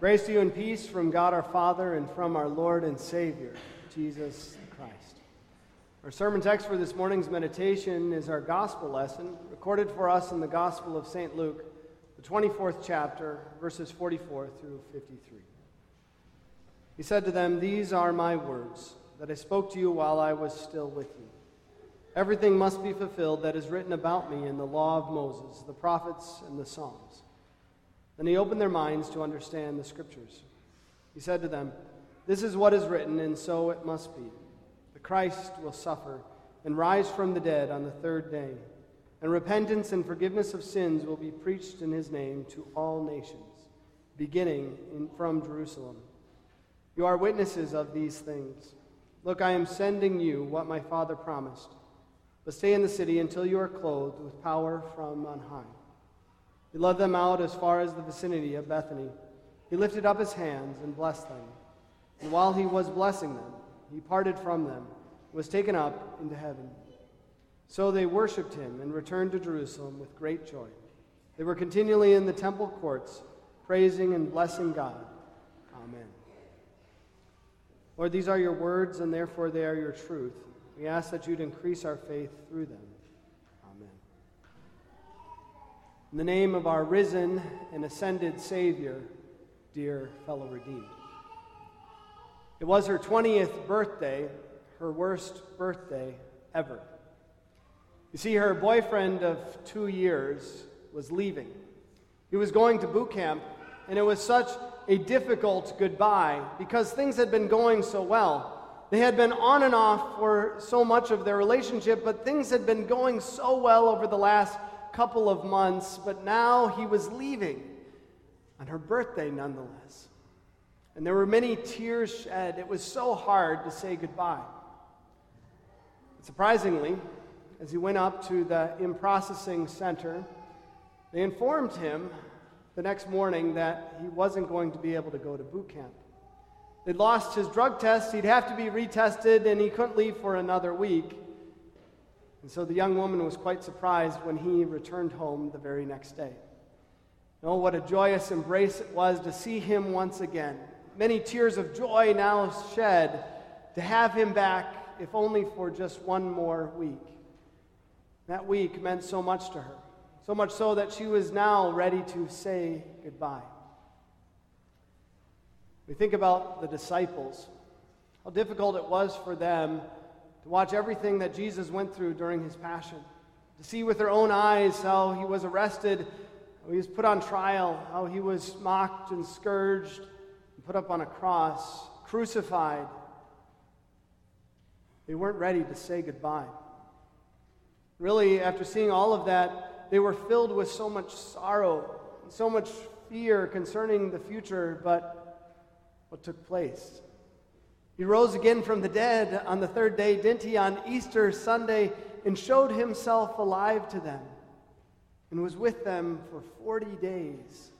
Grace to you and peace from God our Father and from our Lord and Savior, Jesus Christ. Our sermon text for this morning's meditation is our gospel lesson, recorded for us in the Gospel of St. Luke, the 24th chapter, verses 44 through 53. He said to them, These are my words that I spoke to you while I was still with you. Everything must be fulfilled that is written about me in the law of Moses, the prophets, and the Psalms. Then he opened their minds to understand the scriptures. He said to them, This is what is written, and so it must be. The Christ will suffer and rise from the dead on the third day, and repentance and forgiveness of sins will be preached in his name to all nations, beginning in, from Jerusalem. You are witnesses of these things. Look, I am sending you what my Father promised. But stay in the city until you are clothed with power from on high. He led them out as far as the vicinity of Bethany. He lifted up his hands and blessed them. And while he was blessing them, he parted from them was taken up into heaven. So they worshipped him and returned to Jerusalem with great joy. They were continually in the temple courts, praising and blessing God. Amen. Lord, these are your words, and therefore they are your truth. We ask that you'd increase our faith through them. In the name of our risen and ascended Savior, dear fellow redeemed. It was her 20th birthday, her worst birthday ever. You see, her boyfriend of two years was leaving. He was going to boot camp, and it was such a difficult goodbye because things had been going so well. They had been on and off for so much of their relationship, but things had been going so well over the last couple of months, but now he was leaving on her birthday nonetheless. And there were many tears shed. It was so hard to say goodbye. And surprisingly, as he went up to the in-processing center, they informed him the next morning that he wasn't going to be able to go to boot camp. They'd lost his drug test, he'd have to be retested, and he couldn't leave for another week. And so the young woman was quite surprised when he returned home the very next day. Oh, what a joyous embrace it was to see him once again. Many tears of joy now shed to have him back, if only for just one more week. That week meant so much to her, so much so that she was now ready to say goodbye. We think about the disciples, how difficult it was for them to watch everything that Jesus went through during his passion, to see with their own eyes how he was arrested, how he was put on trial, how he was mocked and scourged and put up on a cross, crucified. They weren't ready to say goodbye. Really, after seeing all of that, they were filled with so much sorrow and so much fear concerning the future, but what took place? He rose again from the dead on the third day, didn't he, on Easter Sunday, and showed himself alive to them and was with them for 40 days.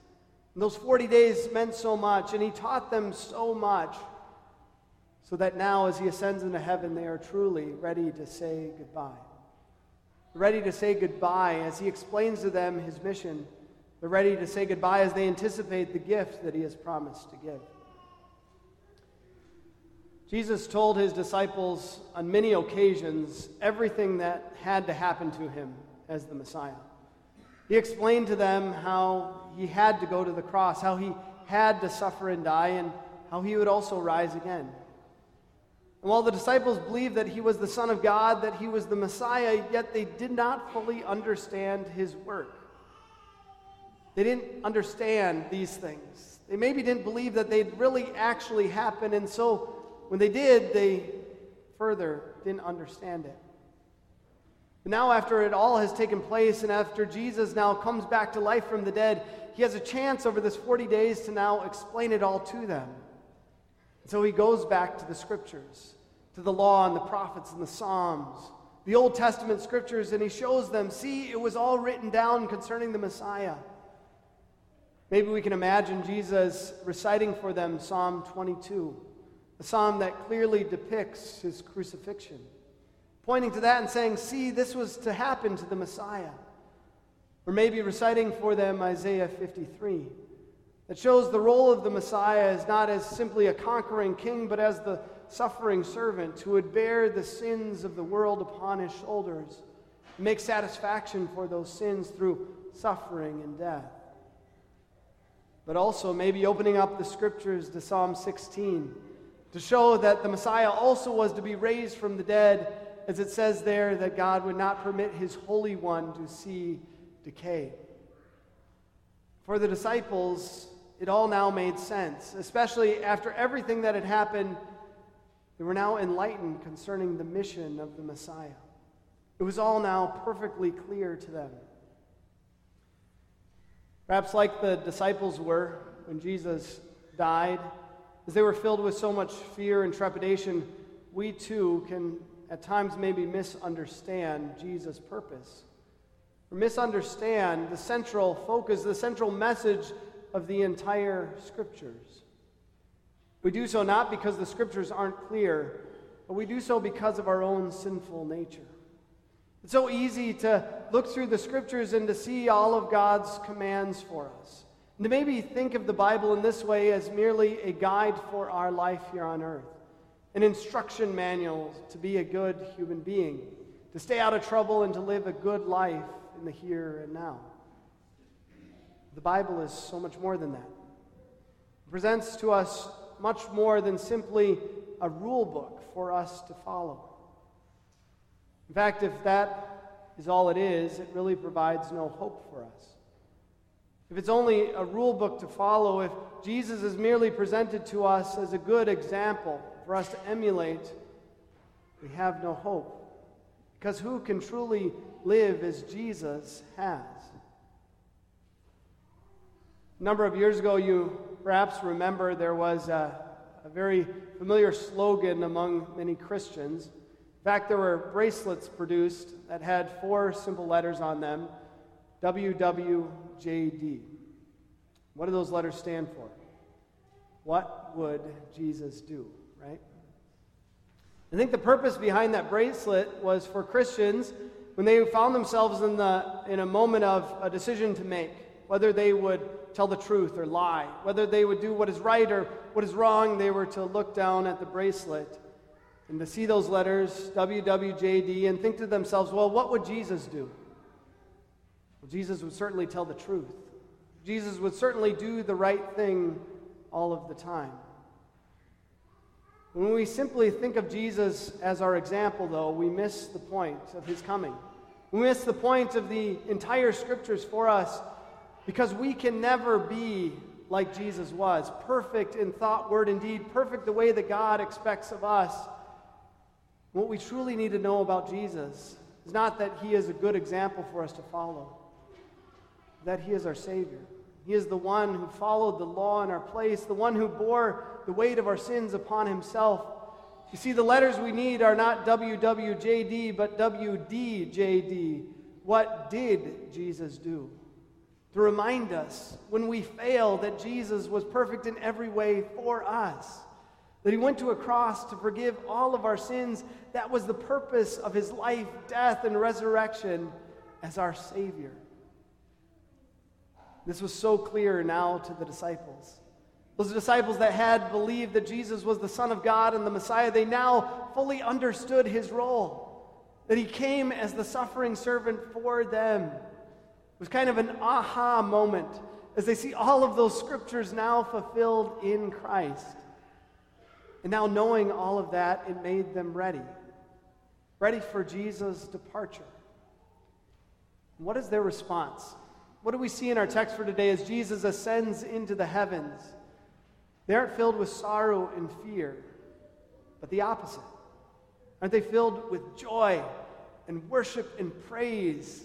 And those 40 days meant so much, and he taught them so much, so that now, as he ascends into heaven, they are truly ready to say goodbye. Ready to say goodbye as he explains to them his mission. They're ready to say goodbye as they anticipate the gift that he has promised to give. Jesus told his disciples on many occasions everything that had to happen to him as the Messiah. He explained to them how he had to go to the cross, how he had to suffer and die, and how he would also rise again. And while the disciples believed that he was the Son of God, that he was the Messiah, yet they did not fully understand his work. They didn't understand these things. They maybe didn't believe that they'd really actually happen, and so when they did, they further didn't understand it. But now, after it all has taken place, and after Jesus now comes back to life from the dead, he has a chance over this 40 days to now explain it all to them. So he goes back to the scriptures, to the law and the prophets and the Psalms, the Old Testament scriptures, and he shows them see, it was all written down concerning the Messiah. Maybe we can imagine Jesus reciting for them Psalm 22 a psalm that clearly depicts his crucifixion, pointing to that and saying, See, this was to happen to the Messiah. Or maybe reciting for them Isaiah 53, that shows the role of the Messiah as not as simply a conquering king, but as the suffering servant who would bear the sins of the world upon his shoulders, make satisfaction for those sins through suffering and death. But also, maybe opening up the scriptures to Psalm 16 to show that the Messiah also was to be raised from the dead, as it says there that God would not permit his Holy One to see decay. For the disciples, it all now made sense, especially after everything that had happened. They were now enlightened concerning the mission of the Messiah. It was all now perfectly clear to them. Perhaps like the disciples were when Jesus died, as they were filled with so much fear and trepidation, we too can at times maybe misunderstand Jesus' purpose. Or misunderstand the central focus, the central message of the entire scriptures. We do so not because the scriptures aren't clear, but we do so because of our own sinful nature. It's so easy to look through the scriptures and to see all of God's commands for us. And to maybe think of the Bible in this way as merely a guide for our life here on earth, an instruction manual to be a good human being, to stay out of trouble and to live a good life in the here and now. The Bible is so much more than that. It presents to us much more than simply a rule book for us to follow. In fact, if that is all it is, it really provides no hope for us. If it's only a rule book to follow, if Jesus is merely presented to us as a good example for us to emulate, we have no hope. Because who can truly live as Jesus has? A number of years ago, you perhaps remember there was a, a very familiar slogan among many Christians. In fact, there were bracelets produced that had four simple letters on them WWJD. What do those letters stand for? What would Jesus do, right? I think the purpose behind that bracelet was for Christians when they found themselves in, the, in a moment of a decision to make, whether they would tell the truth or lie. Whether they would do what is right or what is wrong, they were to look down at the bracelet and to see those letters, WWJD, and think to themselves, well, what would Jesus do? Jesus would certainly tell the truth. Jesus would certainly do the right thing all of the time. When we simply think of Jesus as our example, though, we miss the point of his coming. We miss the point of the entire scriptures for us because we can never be like Jesus was perfect in thought, word, and deed, perfect the way that God expects of us. What we truly need to know about Jesus is not that he is a good example for us to follow, that he is our Savior. He is the one who followed the law in our place, the one who bore the weight of our sins upon himself. You see, the letters we need are not WWJD, but WDJD. What did Jesus do? to remind us when we fail that Jesus was perfect in every way for us. That he went to a cross to forgive all of our sins. That was the purpose of his life, death, and resurrection as our Savior. This was so clear now to the disciples. Those disciples that had believed that Jesus was the Son of God and the Messiah, they now fully understood his role. That he came as the suffering servant for them It was kind of an aha moment as they see all of those scriptures now fulfilled in Christ. And now, knowing all of that, it made them ready. Ready for Jesus' departure. what is their response? What do we see in our text for today as Jesus ascends into the heavens? They aren't filled with sorrow and fear, but the opposite. Aren't they filled with joy and worship and praise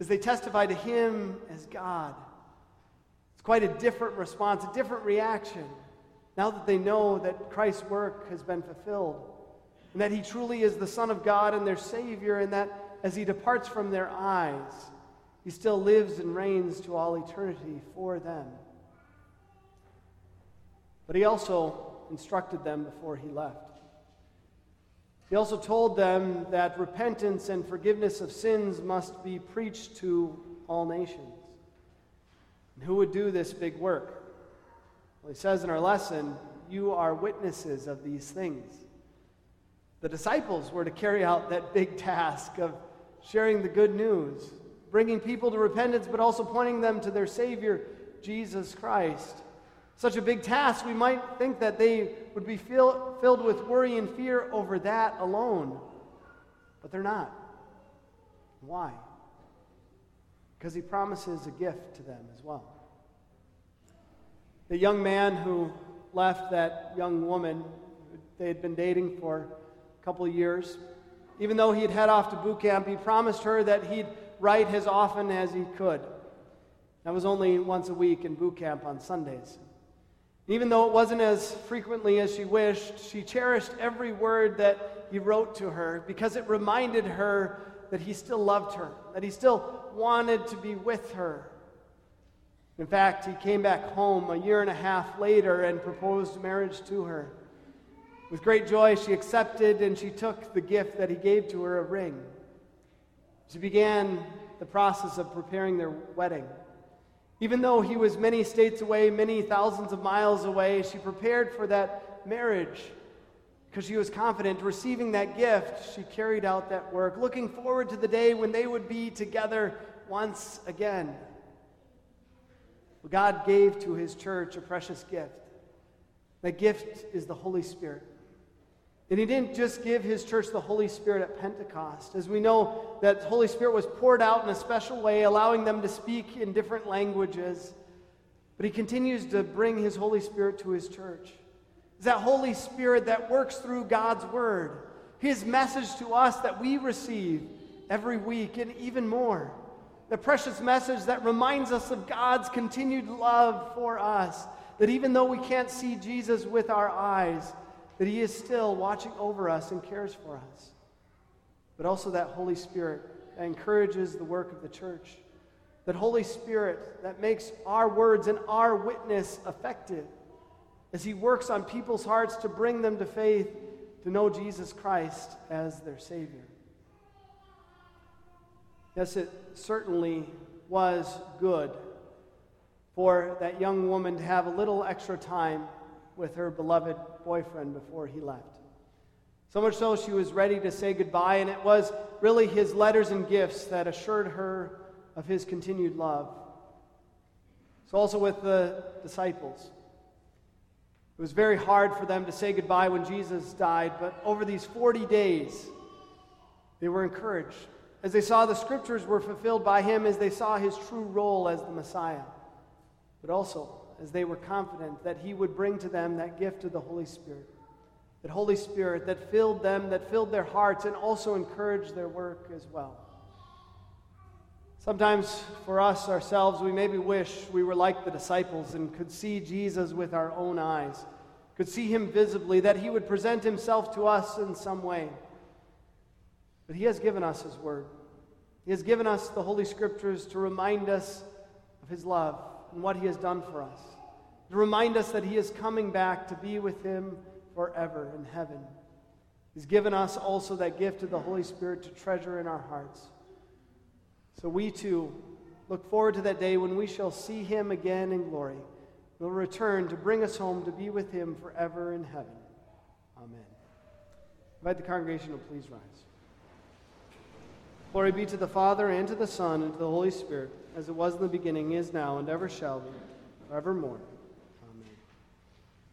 as they testify to Him as God. It's quite a different response, a different reaction, now that they know that Christ's work has been fulfilled, and that He truly is the Son of God and their Savior, and that as He departs from their eyes, He still lives and reigns to all eternity for them. But He also instructed them before He left. He also told them that repentance and forgiveness of sins must be preached to all nations. And who would do this big work? Well, he says in our lesson, You are witnesses of these things. The disciples were to carry out that big task of sharing the good news, bringing people to repentance, but also pointing them to their Savior, Jesus Christ. Such a big task, we might think that they would be fill, filled with worry and fear over that alone. But they're not. Why? Because he promises a gift to them as well. The young man who left that young woman, they had been dating for a couple of years, even though he had head off to boot camp, he promised her that he'd write as often as he could. That was only once a week in boot camp on Sundays. Even though it wasn't as frequently as she wished, she cherished every word that he wrote to her because it reminded her that he still loved her, that he still wanted to be with her. In fact, he came back home a year and a half later and proposed marriage to her. With great joy, she accepted and she took the gift that he gave to her a ring. She began the process of preparing their wedding. Even though he was many states away, many thousands of miles away, she prepared for that marriage because she was confident receiving that gift. She carried out that work, looking forward to the day when they would be together once again. God gave to his church a precious gift. That gift is the Holy Spirit. And he didn't just give his church the Holy Spirit at Pentecost. As we know, that Holy Spirit was poured out in a special way, allowing them to speak in different languages. But he continues to bring his Holy Spirit to his church. It's that Holy Spirit that works through God's Word, his message to us that we receive every week, and even more. The precious message that reminds us of God's continued love for us. That even though we can't see Jesus with our eyes, that He is still watching over us and cares for us. But also that Holy Spirit that encourages the work of the church. That Holy Spirit that makes our words and our witness effective as He works on people's hearts to bring them to faith to know Jesus Christ as their Savior. Yes, it certainly was good for that young woman to have a little extra time with her beloved boyfriend before he left. So much so, she was ready to say goodbye, and it was really his letters and gifts that assured her of his continued love. So, also with the disciples. It was very hard for them to say goodbye when Jesus died, but over these 40 days, they were encouraged as they saw the scriptures were fulfilled by him, as they saw his true role as the Messiah, but also as they were confident that he would bring to them that gift of the Holy Spirit. That Holy Spirit that filled them, that filled their hearts, and also encouraged their work as well. Sometimes for us ourselves, we maybe wish we were like the disciples and could see Jesus with our own eyes, could see him visibly, that he would present himself to us in some way. But he has given us his word. He has given us the Holy Scriptures to remind us of his love and what he has done for us, to remind us that he is coming back to be with him forever in heaven. He's given us also that gift of the Holy Spirit to treasure in our hearts. So we too look forward to that day when we shall see him again in glory. He'll return to bring us home to be with him forever in heaven. Amen. invite the congregation to please rise. Glory be to the Father, and to the Son, and to the Holy Spirit, as it was in the beginning, is now, and ever shall be, forevermore.